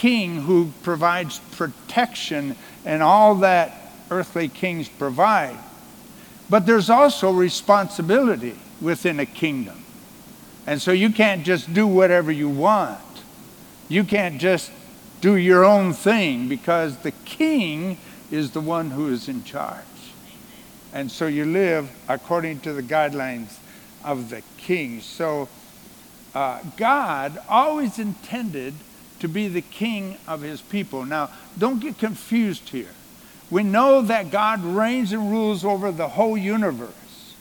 king who provides protection and all that earthly kings provide. But there's also responsibility within a kingdom. And so you can't just do whatever you want. You can't just do your own thing because the king is the one who is in charge. And so you live according to the guidelines of the king. So uh, God always intended to be the king of his people. Now, don't get confused here. We know that God reigns and rules over the whole universe.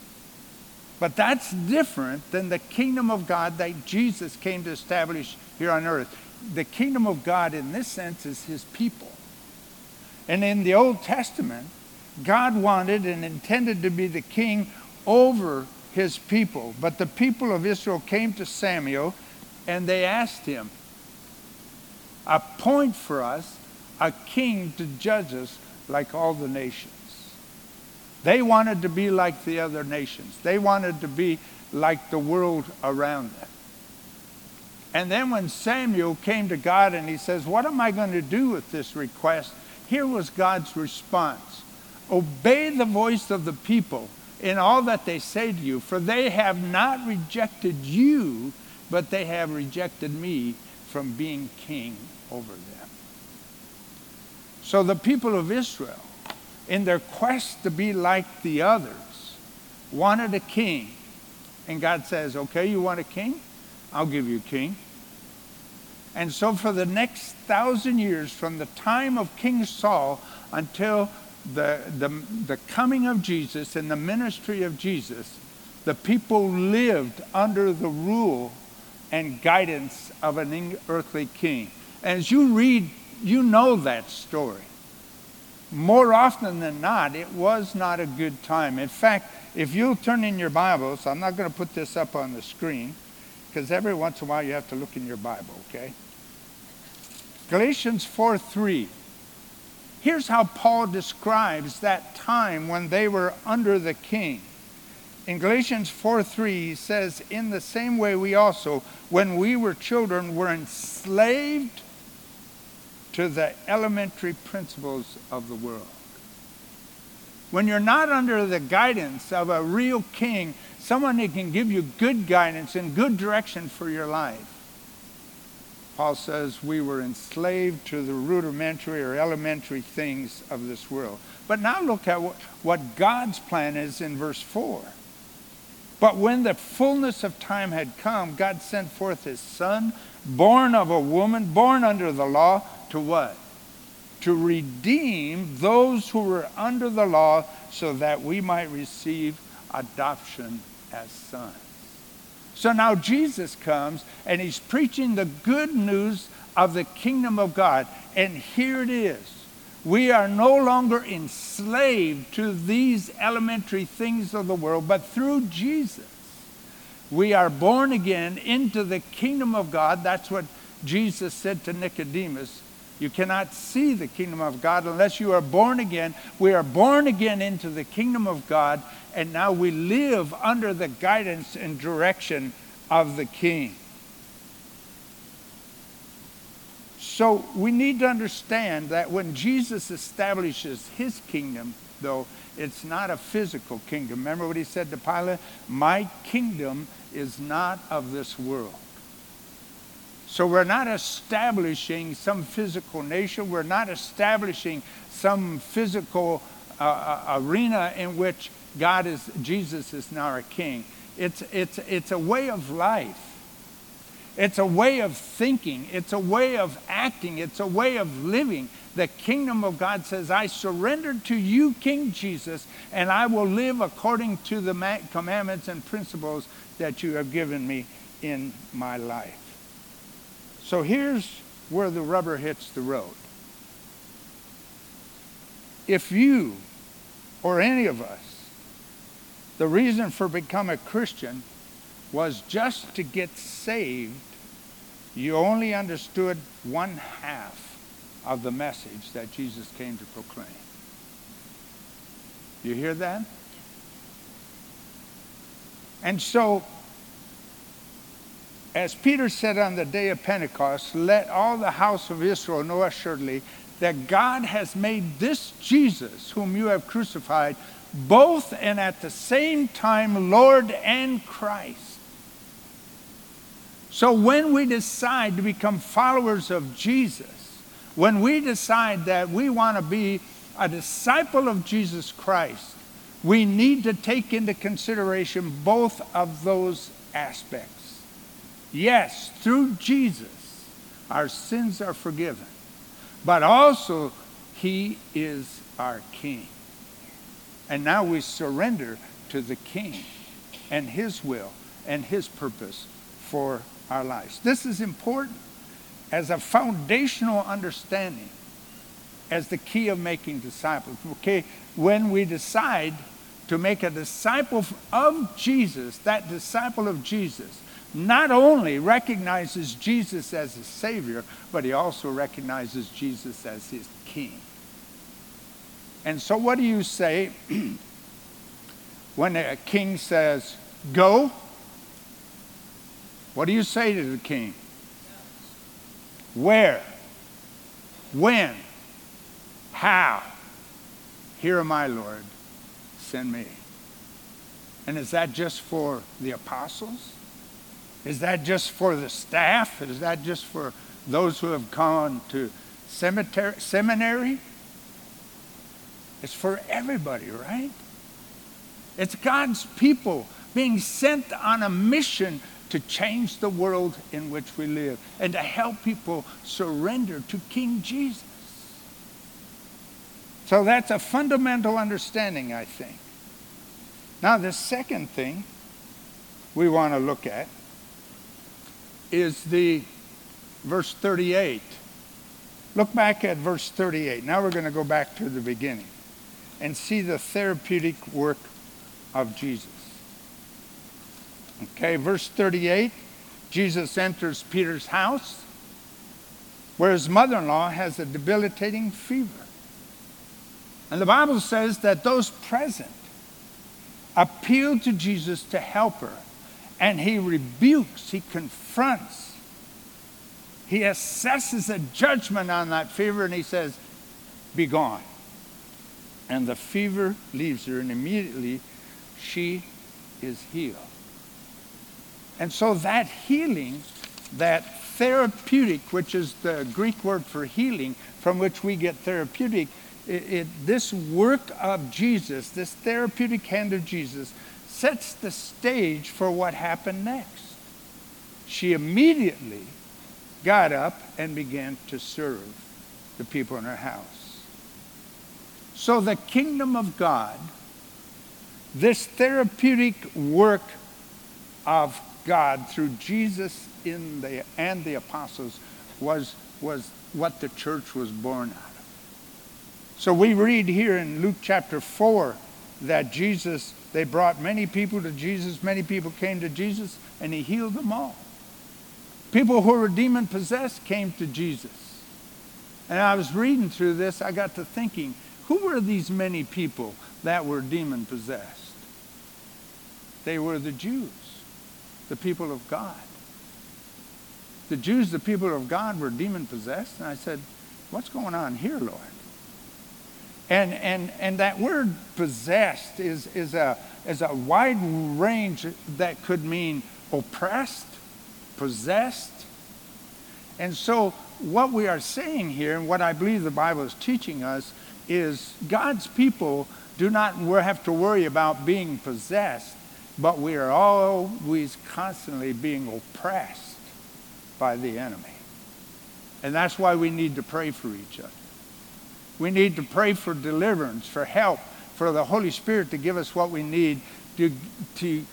But that's different than the kingdom of God that Jesus came to establish here on earth. The kingdom of God, in this sense, is his people. And in the Old Testament, God wanted and intended to be the king over his people. But the people of Israel came to Samuel and they asked him, Appoint for us a king to judge us like all the nations. They wanted to be like the other nations, they wanted to be like the world around them. And then when Samuel came to God and he says, What am I going to do with this request? Here was God's response Obey the voice of the people in all that they say to you, for they have not rejected you, but they have rejected me from being king over them. So the people of Israel, in their quest to be like the others, wanted a king. And God says, Okay, you want a king? I'll give you a king. And so, for the next thousand years, from the time of King Saul until the, the, the coming of Jesus and the ministry of Jesus, the people lived under the rule and guidance of an earthly king. As you read, you know that story. More often than not, it was not a good time. In fact, if you'll turn in your Bibles, I'm not going to put this up on the screen because every once in a while you have to look in your Bible, okay? Galatians 4 3. Here's how Paul describes that time when they were under the king. In Galatians 4 3, he says, In the same way, we also, when we were children, were enslaved to the elementary principles of the world. When you're not under the guidance of a real king, someone who can give you good guidance and good direction for your life, Paul says we were enslaved to the rudimentary or elementary things of this world. But now look at what God's plan is in verse 4. But when the fullness of time had come, God sent forth his son, born of a woman, born under the law, to what? To redeem those who were under the law so that we might receive adoption as sons. So now Jesus comes and he's preaching the good news of the kingdom of God. And here it is. We are no longer enslaved to these elementary things of the world, but through Jesus, we are born again into the kingdom of God. That's what Jesus said to Nicodemus. You cannot see the kingdom of God unless you are born again. We are born again into the kingdom of God, and now we live under the guidance and direction of the king. So we need to understand that when Jesus establishes his kingdom, though, it's not a physical kingdom. Remember what he said to Pilate? My kingdom is not of this world. So we're not establishing some physical nation. We're not establishing some physical uh, uh, arena in which God is, Jesus is now a king. It's, it's, it's a way of life. It's a way of thinking. It's a way of acting. It's a way of living. The kingdom of God says, I surrender to you, King Jesus, and I will live according to the commandments and principles that you have given me in my life. So here's where the rubber hits the road. If you or any of us, the reason for becoming a Christian was just to get saved, you only understood one half of the message that Jesus came to proclaim. You hear that? And so, as Peter said on the day of Pentecost, let all the house of Israel know assuredly that God has made this Jesus, whom you have crucified, both and at the same time Lord and Christ. So when we decide to become followers of Jesus, when we decide that we want to be a disciple of Jesus Christ, we need to take into consideration both of those aspects. Yes, through Jesus, our sins are forgiven, but also He is our King. And now we surrender to the King and His will and His purpose for our lives. This is important as a foundational understanding as the key of making disciples. Okay, when we decide to make a disciple of Jesus, that disciple of Jesus not only recognizes Jesus as his Savior, but he also recognizes Jesus as his King. And so, what do you say when a king says, Go? What do you say to the king? Where? When? How? Here am I, Lord. Send me. And is that just for the apostles? Is that just for the staff? Is that just for those who have gone to cemetery, seminary? It's for everybody, right? It's God's people being sent on a mission to change the world in which we live and to help people surrender to King Jesus. So that's a fundamental understanding, I think. Now, the second thing we want to look at is the verse 38. Look back at verse 38. Now we're going to go back to the beginning and see the therapeutic work of Jesus. Okay, verse 38 Jesus enters Peter's house where his mother in law has a debilitating fever. And the Bible says that those present appeal to Jesus to help her. And he rebukes, he confronts, he assesses a judgment on that fever and he says, Be gone. And the fever leaves her, and immediately she is healed. And so that healing, that therapeutic, which is the Greek word for healing, from which we get therapeutic, it, it, this work of Jesus, this therapeutic hand of Jesus, sets the stage for what happened next. She immediately got up and began to serve the people in her house. So the kingdom of God, this therapeutic work of God through Jesus in the, and the apostles was, was what the church was born out of. so we read here in Luke chapter 4 that Jesus, they brought many people to Jesus, many people came to Jesus, and he healed them all. People who were demon possessed came to Jesus. And I was reading through this, I got to thinking, who were these many people that were demon possessed? They were the Jews, the people of God. The Jews, the people of God, were demon possessed. And I said, What's going on here, Lord? And, and, and that word possessed is, is, a, is a wide range that could mean oppressed, possessed. And so, what we are saying here, and what I believe the Bible is teaching us, is God's people do not have to worry about being possessed, but we are always constantly being oppressed by the enemy. And that's why we need to pray for each other. We need to pray for deliverance, for help, for the Holy Spirit to give us what we need to, to,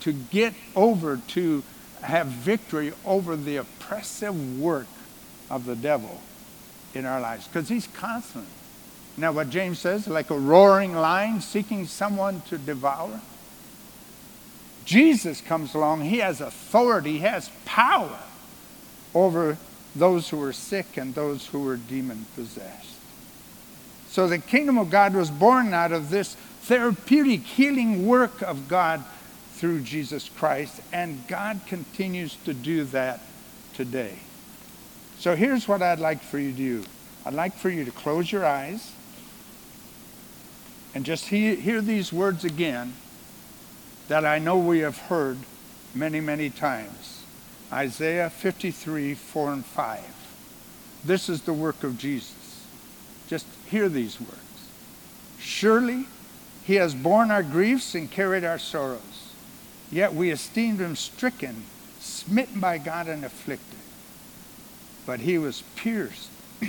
to get over, to have victory over the oppressive work of the devil in our lives. Because he's constant. Now, what James says, like a roaring lion seeking someone to devour. Jesus comes along, he has authority, he has power over those who are sick and those who are demon possessed. So the kingdom of God was born out of this therapeutic healing work of God through Jesus Christ, and God continues to do that today. So here's what I'd like for you to do I'd like for you to close your eyes and just hear, hear these words again that I know we have heard many, many times. Isaiah 53, 4 and 5. This is the work of Jesus. Just hear these words. Surely he has borne our griefs and carried our sorrows. Yet we esteemed him stricken, smitten by God, and afflicted. But he was pierced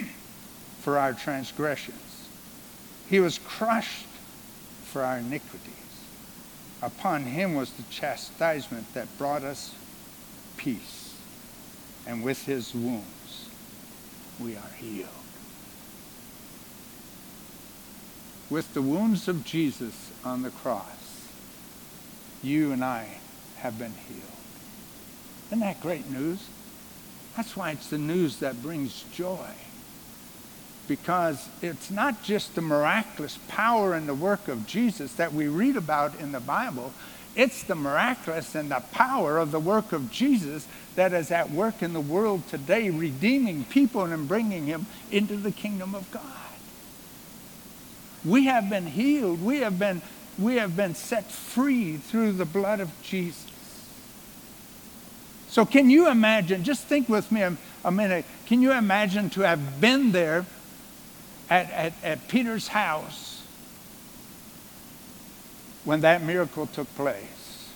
for our transgressions, he was crushed for our iniquities. Upon him was the chastisement that brought us peace, and with his wounds we are healed. With the wounds of Jesus on the cross, you and I have been healed. Isn't that great news? That's why it's the news that brings joy. Because it's not just the miraculous power and the work of Jesus that we read about in the Bible, it's the miraculous and the power of the work of Jesus that is at work in the world today, redeeming people and bringing him into the kingdom of God. We have been healed. We have been, we have been set free through the blood of Jesus. So, can you imagine? Just think with me a, a minute. Can you imagine to have been there at, at, at Peter's house when that miracle took place?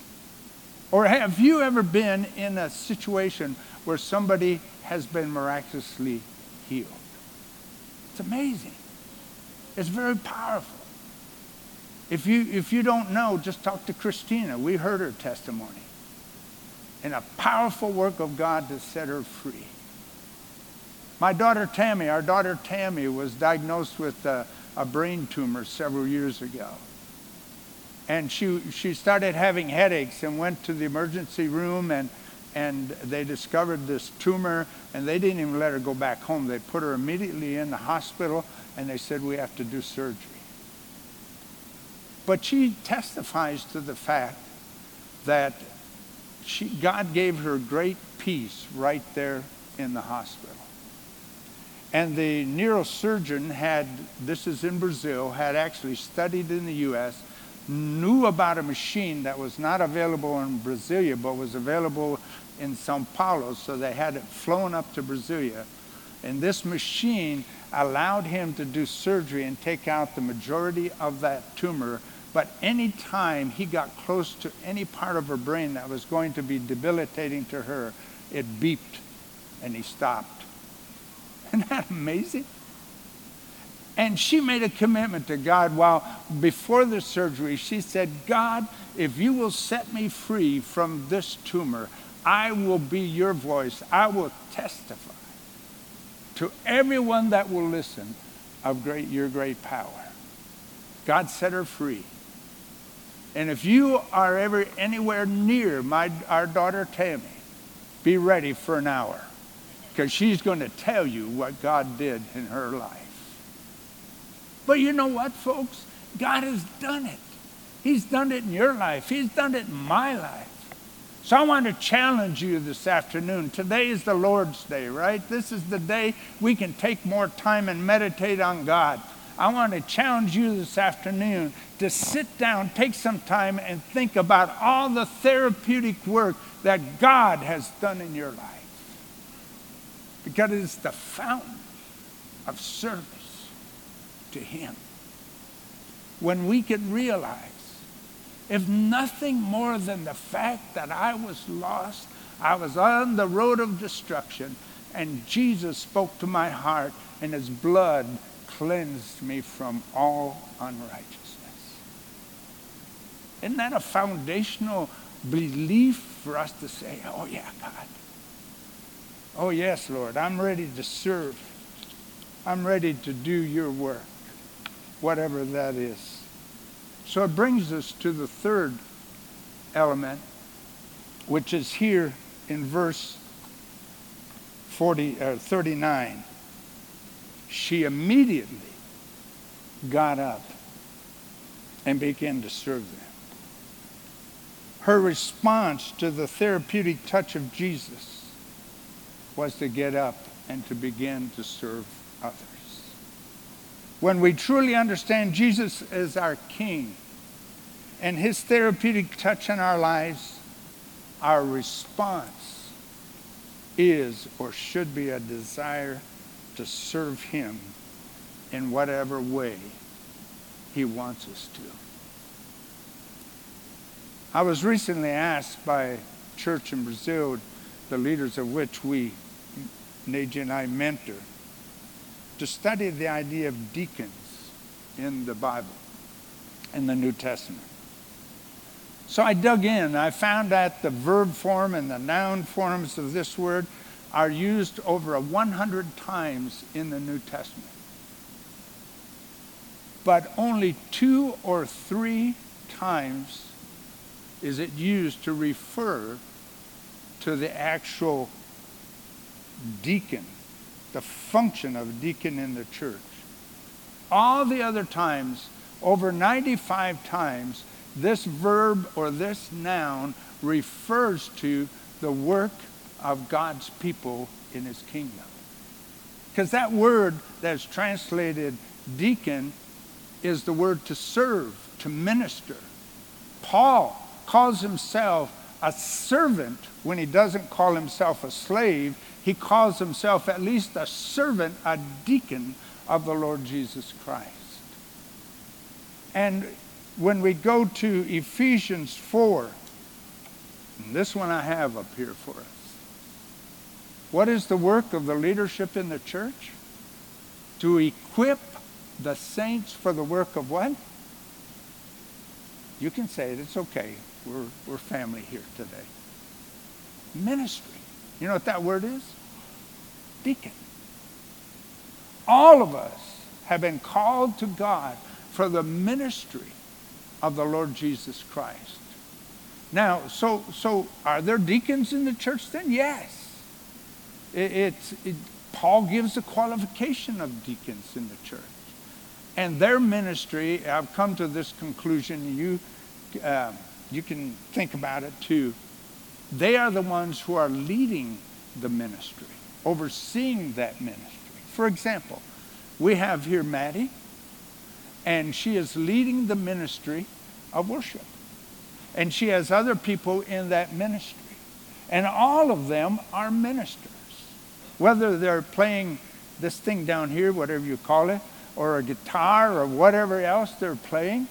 Or have you ever been in a situation where somebody has been miraculously healed? It's amazing. It's very powerful. If you, if you don't know, just talk to Christina. We heard her testimony. And a powerful work of God to set her free. My daughter Tammy, our daughter Tammy, was diagnosed with a, a brain tumor several years ago. And she, she started having headaches and went to the emergency room and, and they discovered this tumor and they didn't even let her go back home. They put her immediately in the hospital and they said, We have to do surgery. But she testifies to the fact that she, God gave her great peace right there in the hospital. And the neurosurgeon had, this is in Brazil, had actually studied in the U.S., knew about a machine that was not available in Brasilia, but was available in Sao Paulo. So they had it flown up to Brasilia. And this machine allowed him to do surgery and take out the majority of that tumor. But any time he got close to any part of her brain that was going to be debilitating to her, it beeped and he stopped. Isn't that amazing? And she made a commitment to God while before the surgery, she said, God, if you will set me free from this tumor, I will be your voice. I will testify to everyone that will listen of great, your great power. God set her free. And if you are ever anywhere near my, our daughter Tammy, be ready for an hour because she's going to tell you what God did in her life. But you know what, folks? God has done it. He's done it in your life, He's done it in my life. So I want to challenge you this afternoon. Today is the Lord's Day, right? This is the day we can take more time and meditate on God. I want to challenge you this afternoon to sit down, take some time, and think about all the therapeutic work that God has done in your life. Because it is the fountain of service to Him. When we can realize if nothing more than the fact that I was lost, I was on the road of destruction, and Jesus spoke to my heart, and his blood cleansed me from all unrighteousness. Isn't that a foundational belief for us to say, oh, yeah, God. Oh, yes, Lord, I'm ready to serve. I'm ready to do your work, whatever that is. So it brings us to the third element, which is here in verse 40, uh, 39. She immediately got up and began to serve them. Her response to the therapeutic touch of Jesus was to get up and to begin to serve others. When we truly understand Jesus as our King and his therapeutic touch in our lives, our response is or should be a desire to serve him in whatever way he wants us to. I was recently asked by a church in Brazil, the leaders of which we, Neji and I, mentor, to study the idea of deacons in the Bible, in the New Testament. So I dug in. I found that the verb form and the noun forms of this word are used over 100 times in the New Testament. But only two or three times is it used to refer to the actual deacon, the function of deacon in the church. All the other times, over 95 times, this verb or this noun refers to the work of God's people in his kingdom. Because that word that's translated deacon is the word to serve, to minister. Paul calls himself a servant when he doesn't call himself a slave. He calls himself at least a servant, a deacon of the Lord Jesus Christ. And when we go to Ephesians 4, this one I have up here for us. What is the work of the leadership in the church? To equip the saints for the work of what? You can say it, it's okay. We're, we're family here today. Ministry. You know what that word is? Deacon. All of us have been called to God for the ministry of the Lord Jesus Christ. Now, so, so are there deacons in the church then? Yes. It, it's, it, Paul gives the qualification of deacons in the church. And their ministry, I've come to this conclusion, you, uh, you can think about it too. They are the ones who are leading the ministry, overseeing that ministry. For example, we have here Maddie, and she is leading the ministry of worship. And she has other people in that ministry. And all of them are ministers. Whether they're playing this thing down here, whatever you call it, or a guitar or whatever else they're playing,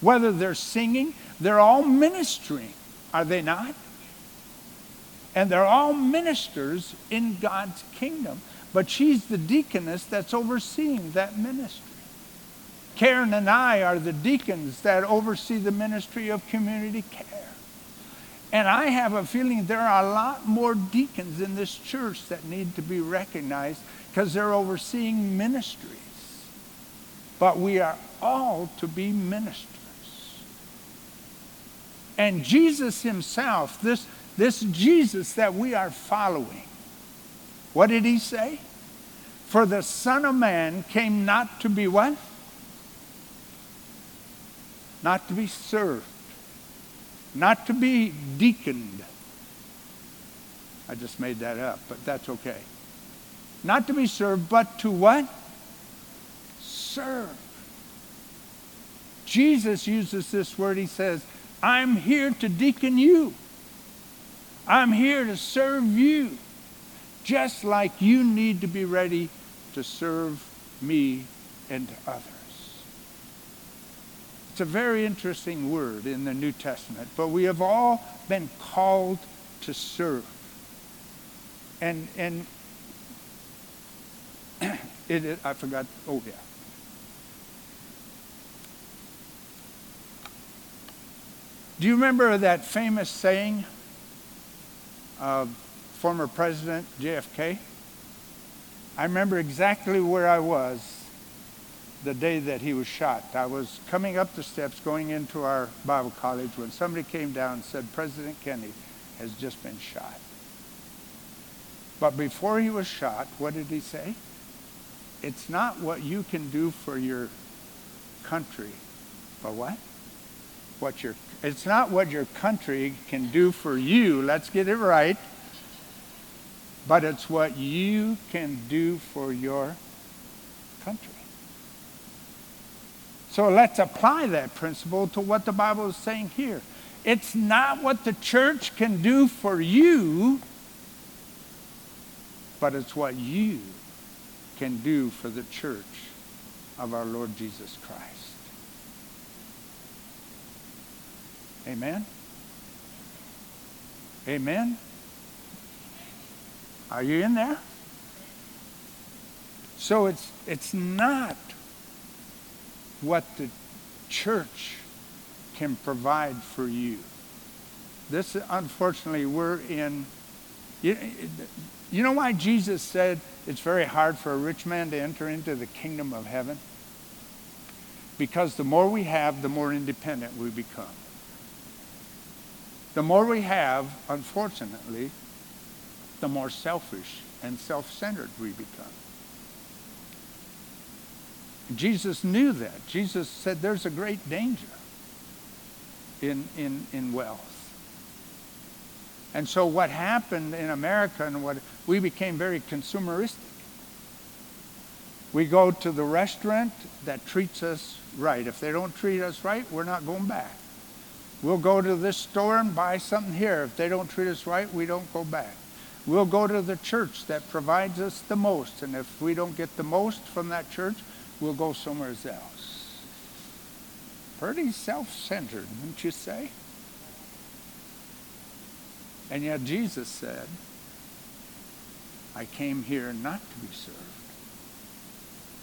whether they're singing, they're all ministering, are they not? And they're all ministers in God's kingdom. But she's the deaconess that's overseeing that ministry. Karen and I are the deacons that oversee the ministry of community care. And I have a feeling there are a lot more deacons in this church that need to be recognized because they're overseeing ministries. But we are all to be ministers. And Jesus himself, this, this Jesus that we are following, what did he say? For the Son of Man came not to be what? Not to be served not to be deaconed. I just made that up, but that's okay. Not to be served, but to what? Serve. Jesus uses this word. He says, I'm here to deacon you. I'm here to serve you, just like you need to be ready to serve me and others. It's a very interesting word in the New Testament, but we have all been called to serve. And, and it, I forgot, oh yeah. Do you remember that famous saying of former President JFK? I remember exactly where I was the day that he was shot. I was coming up the steps going into our Bible college when somebody came down and said, President Kennedy has just been shot. But before he was shot, what did he say? It's not what you can do for your country, but what? what your it's not what your country can do for you. Let's get it right. But it's what you can do for your country. So let's apply that principle to what the Bible is saying here. It's not what the church can do for you, but it's what you can do for the church of our Lord Jesus Christ. Amen? Amen? Are you in there? So it's, it's not what the church can provide for you. This, unfortunately, we're in. You, you know why Jesus said it's very hard for a rich man to enter into the kingdom of heaven? Because the more we have, the more independent we become. The more we have, unfortunately, the more selfish and self centered we become. Jesus knew that. Jesus said there's a great danger in, in, in wealth. And so what happened in America and what we became very consumeristic. We go to the restaurant that treats us right. If they don't treat us right, we're not going back. We'll go to this store and buy something here. If they don't treat us right, we don't go back. We'll go to the church that provides us the most. And if we don't get the most from that church, we'll go somewhere else. Pretty self centered, wouldn't you say? And yet Jesus said, I came here not to be served,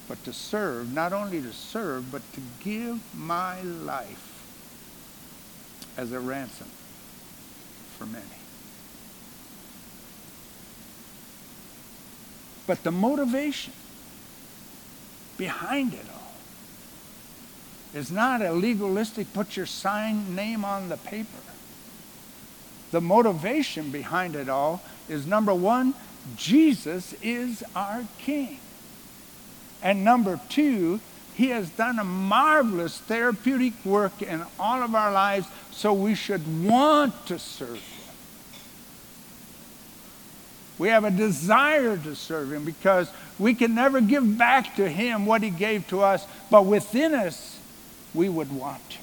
but to serve, not only to serve, but to give my life as a ransom for many. But the motivation behind it all is not a legalistic put your sign name on the paper. The motivation behind it all is number one, Jesus is our King. And number two, he has done a marvelous therapeutic work in all of our lives, so we should want to serve him. We have a desire to serve Him because we can never give back to Him what He gave to us, but within us, we would want to.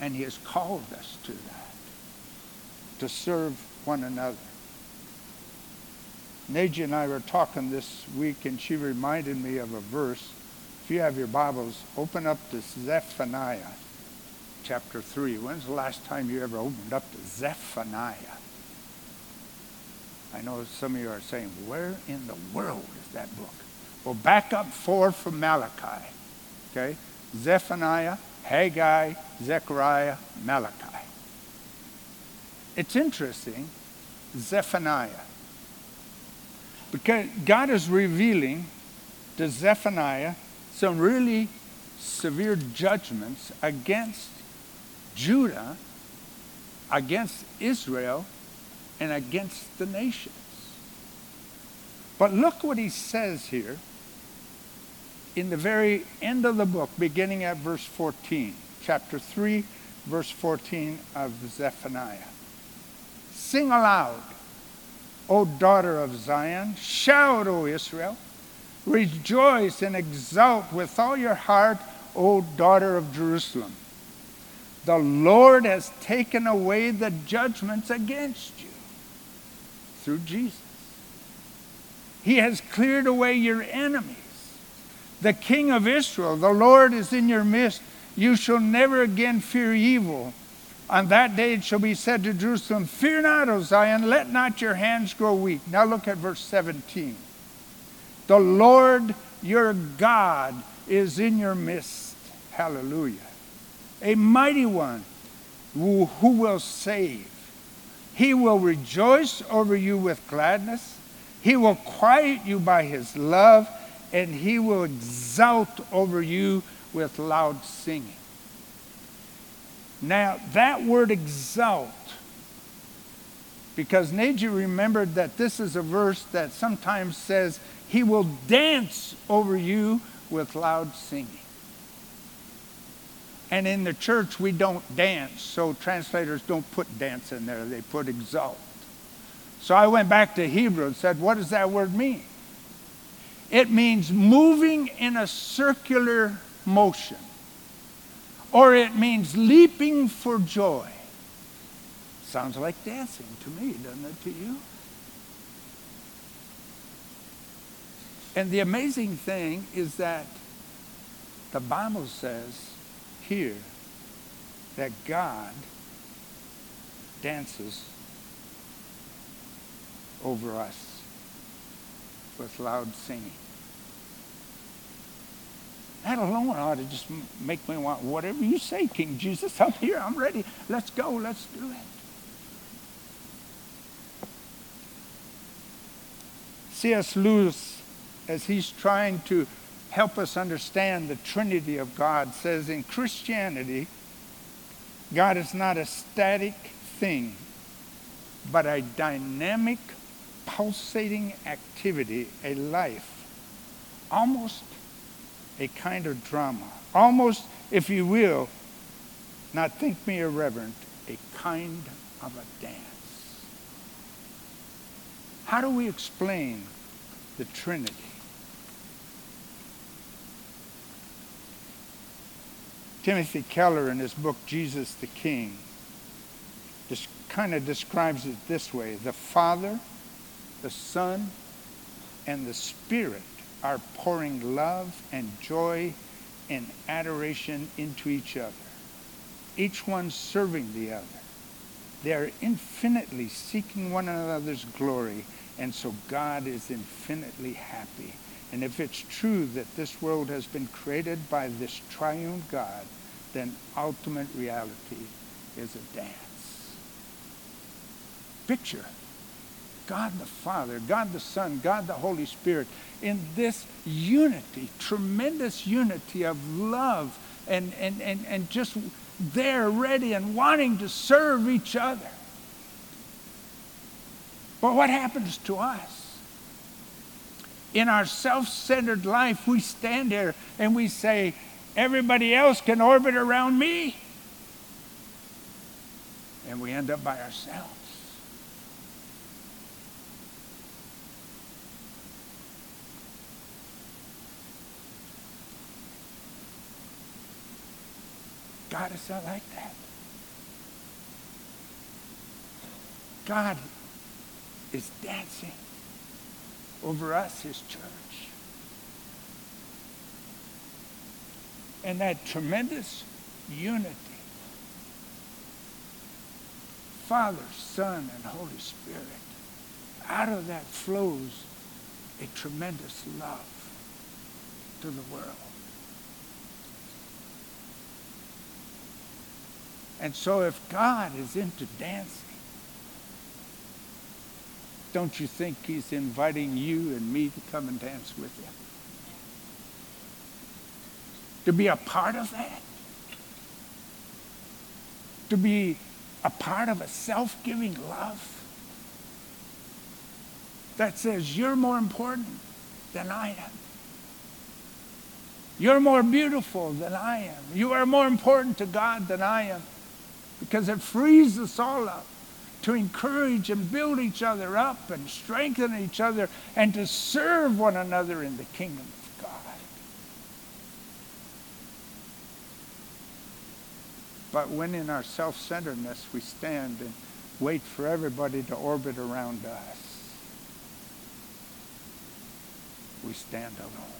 And He has called us to that, to serve one another. Naja and I were talking this week, and she reminded me of a verse. If you have your Bibles, open up to Zephaniah chapter 3. When's the last time you ever opened up to Zephaniah? I know some of you are saying, where in the world is that book? Well, back up four from Malachi. Okay? Zephaniah, Haggai, Zechariah, Malachi. It's interesting, Zephaniah. Because God is revealing to Zephaniah some really severe judgments against Judah against Israel and against the nations. But look what he says here in the very end of the book, beginning at verse 14, chapter 3, verse 14 of Zephaniah. Sing aloud, O daughter of Zion. Shout, O Israel. Rejoice and exult with all your heart, O daughter of Jerusalem. The Lord has taken away the judgments against you through Jesus. He has cleared away your enemies. The King of Israel, the Lord is in your midst. You shall never again fear evil. On that day it shall be said to Jerusalem, Fear not, O Zion, let not your hands grow weak. Now look at verse 17. The Lord your God is in your midst. Hallelujah a mighty one who, who will save. He will rejoice over you with gladness. He will quiet you by his love, and he will exult over you with loud singing. Now, that word exult, because Naji remembered that this is a verse that sometimes says, He will dance over you with loud singing. And in the church, we don't dance, so translators don't put dance in there, they put exalt. So I went back to Hebrew and said, What does that word mean? It means moving in a circular motion, or it means leaping for joy. Sounds like dancing to me, doesn't it to you? And the amazing thing is that the Bible says here that God dances over us with loud singing. That alone ought to just make me want whatever you say, King Jesus. I'm here. I'm ready. Let's go. Let's do it. C.S. Lewis, as he's trying to help us understand the Trinity of God, says in Christianity, God is not a static thing, but a dynamic, pulsating activity, a life, almost a kind of drama, almost, if you will, not think me irreverent, a kind of a dance. How do we explain the Trinity? Timothy Keller, in his book Jesus the King, just kind of describes it this way the Father, the Son, and the Spirit are pouring love and joy and adoration into each other, each one serving the other. They are infinitely seeking one another's glory, and so God is infinitely happy. And if it's true that this world has been created by this triune God, then ultimate reality is a dance. Picture God the Father, God the Son, God the Holy Spirit in this unity, tremendous unity of love and, and, and, and just there ready and wanting to serve each other. But what happens to us? In our self centered life, we stand here and we say, everybody else can orbit around me. And we end up by ourselves. God is not like that. God is dancing over us, his church. And that tremendous unity Father, Son, and Holy Spirit, out of that flows a tremendous love to the world. And so if God is into dancing, don't you think he's inviting you and me to come and dance with him? To be a part of that? To be a part of a self-giving love that says you're more important than I am. You're more beautiful than I am. You are more important to God than I am because it frees us all up to encourage and build each other up and strengthen each other and to serve one another in the kingdom of God. But when in our self centeredness we stand and wait for everybody to orbit around us, we stand alone.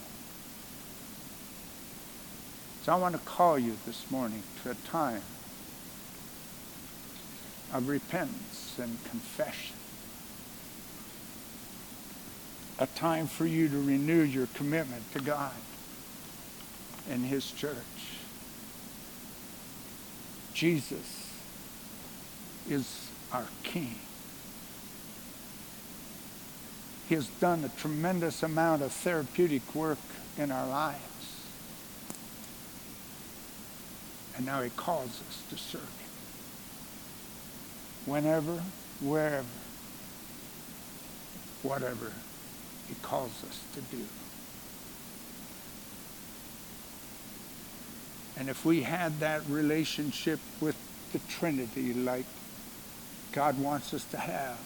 So I want to call you this morning to a time of repentance and confession. A time for you to renew your commitment to God and His church. Jesus is our King. He has done a tremendous amount of therapeutic work in our lives. And now he calls us to serve him whenever, wherever, whatever he calls us to do. And if we had that relationship with the Trinity like God wants us to have,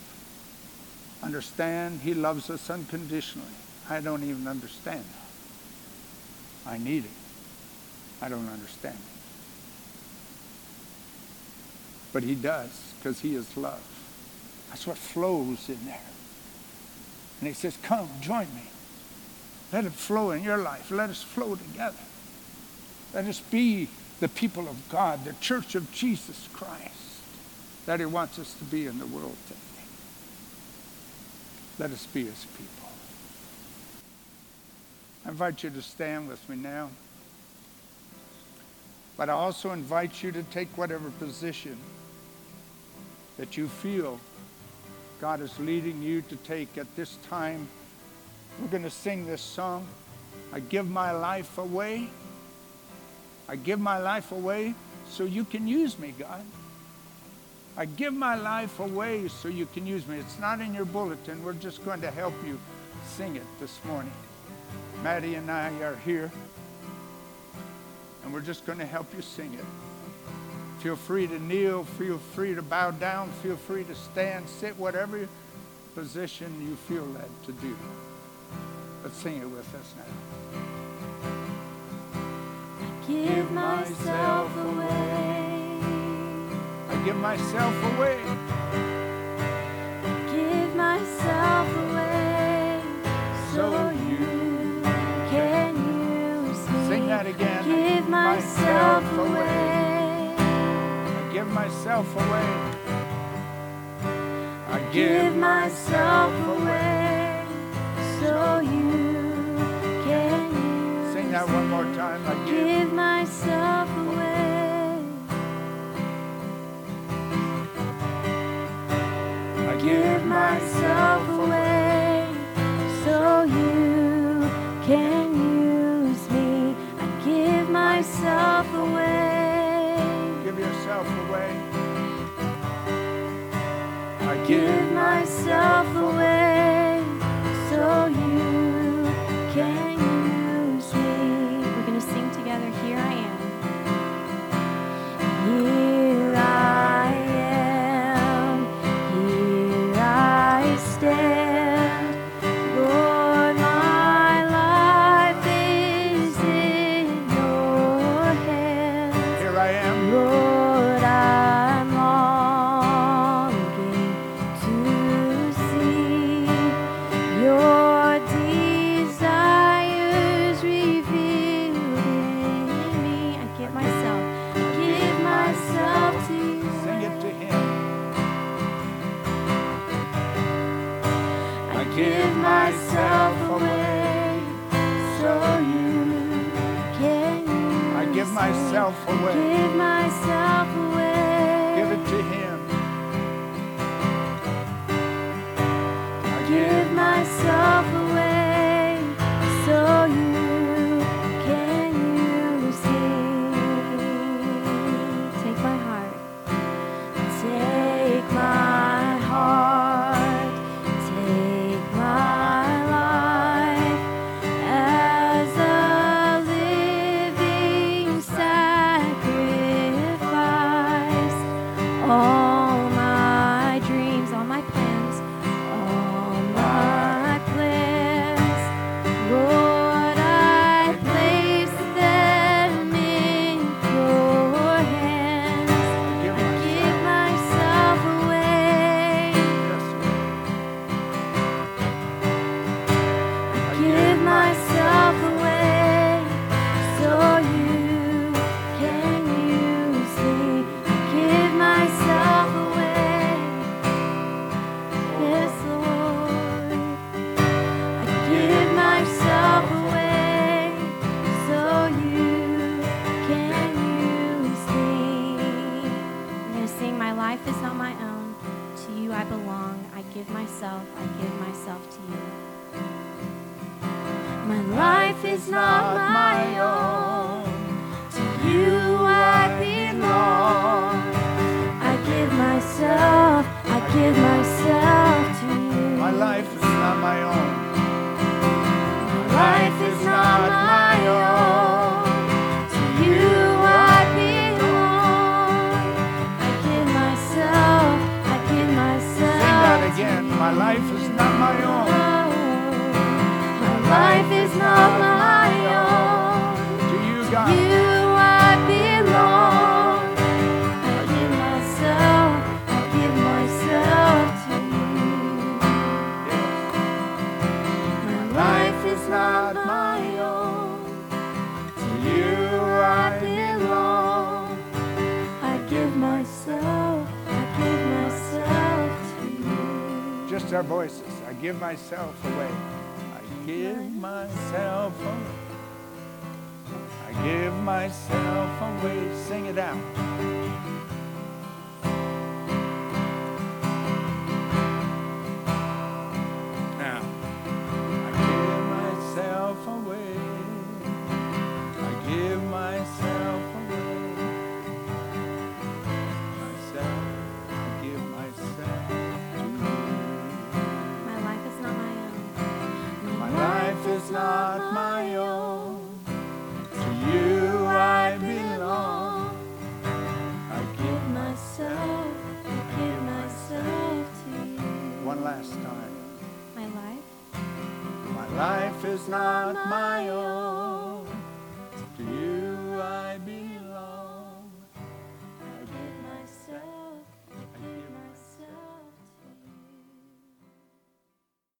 understand He loves us unconditionally. I don't even understand that. I need it. I don't understand it. But He does because He is love. That's what flows in there. And He says, Come, join me. Let it flow in your life. Let us flow together. Let us be the people of God, the church of Jesus Christ that He wants us to be in the world today. Let us be His people. I invite you to stand with me now. But I also invite you to take whatever position that you feel God is leading you to take at this time. We're going to sing this song. I give my life away. I give my life away so you can use me, God. I give my life away so you can use me. It's not in your bulletin. We're just going to help you sing it this morning. Maddie and I are here, and we're just going to help you sing it. Feel free to kneel, feel free to bow down, feel free to stand, sit, whatever position you feel led to do. But sing it with us now. I give myself away. I give myself away. I give myself away. So you can use me. Sing that again. Give myself away. I give myself away. I Give myself away. So you can use Sing that one more time. I give. Give myself away. I Give myself myself away. Give myself away. our voices. I give myself away. I give myself away. I give myself away. Sing it out.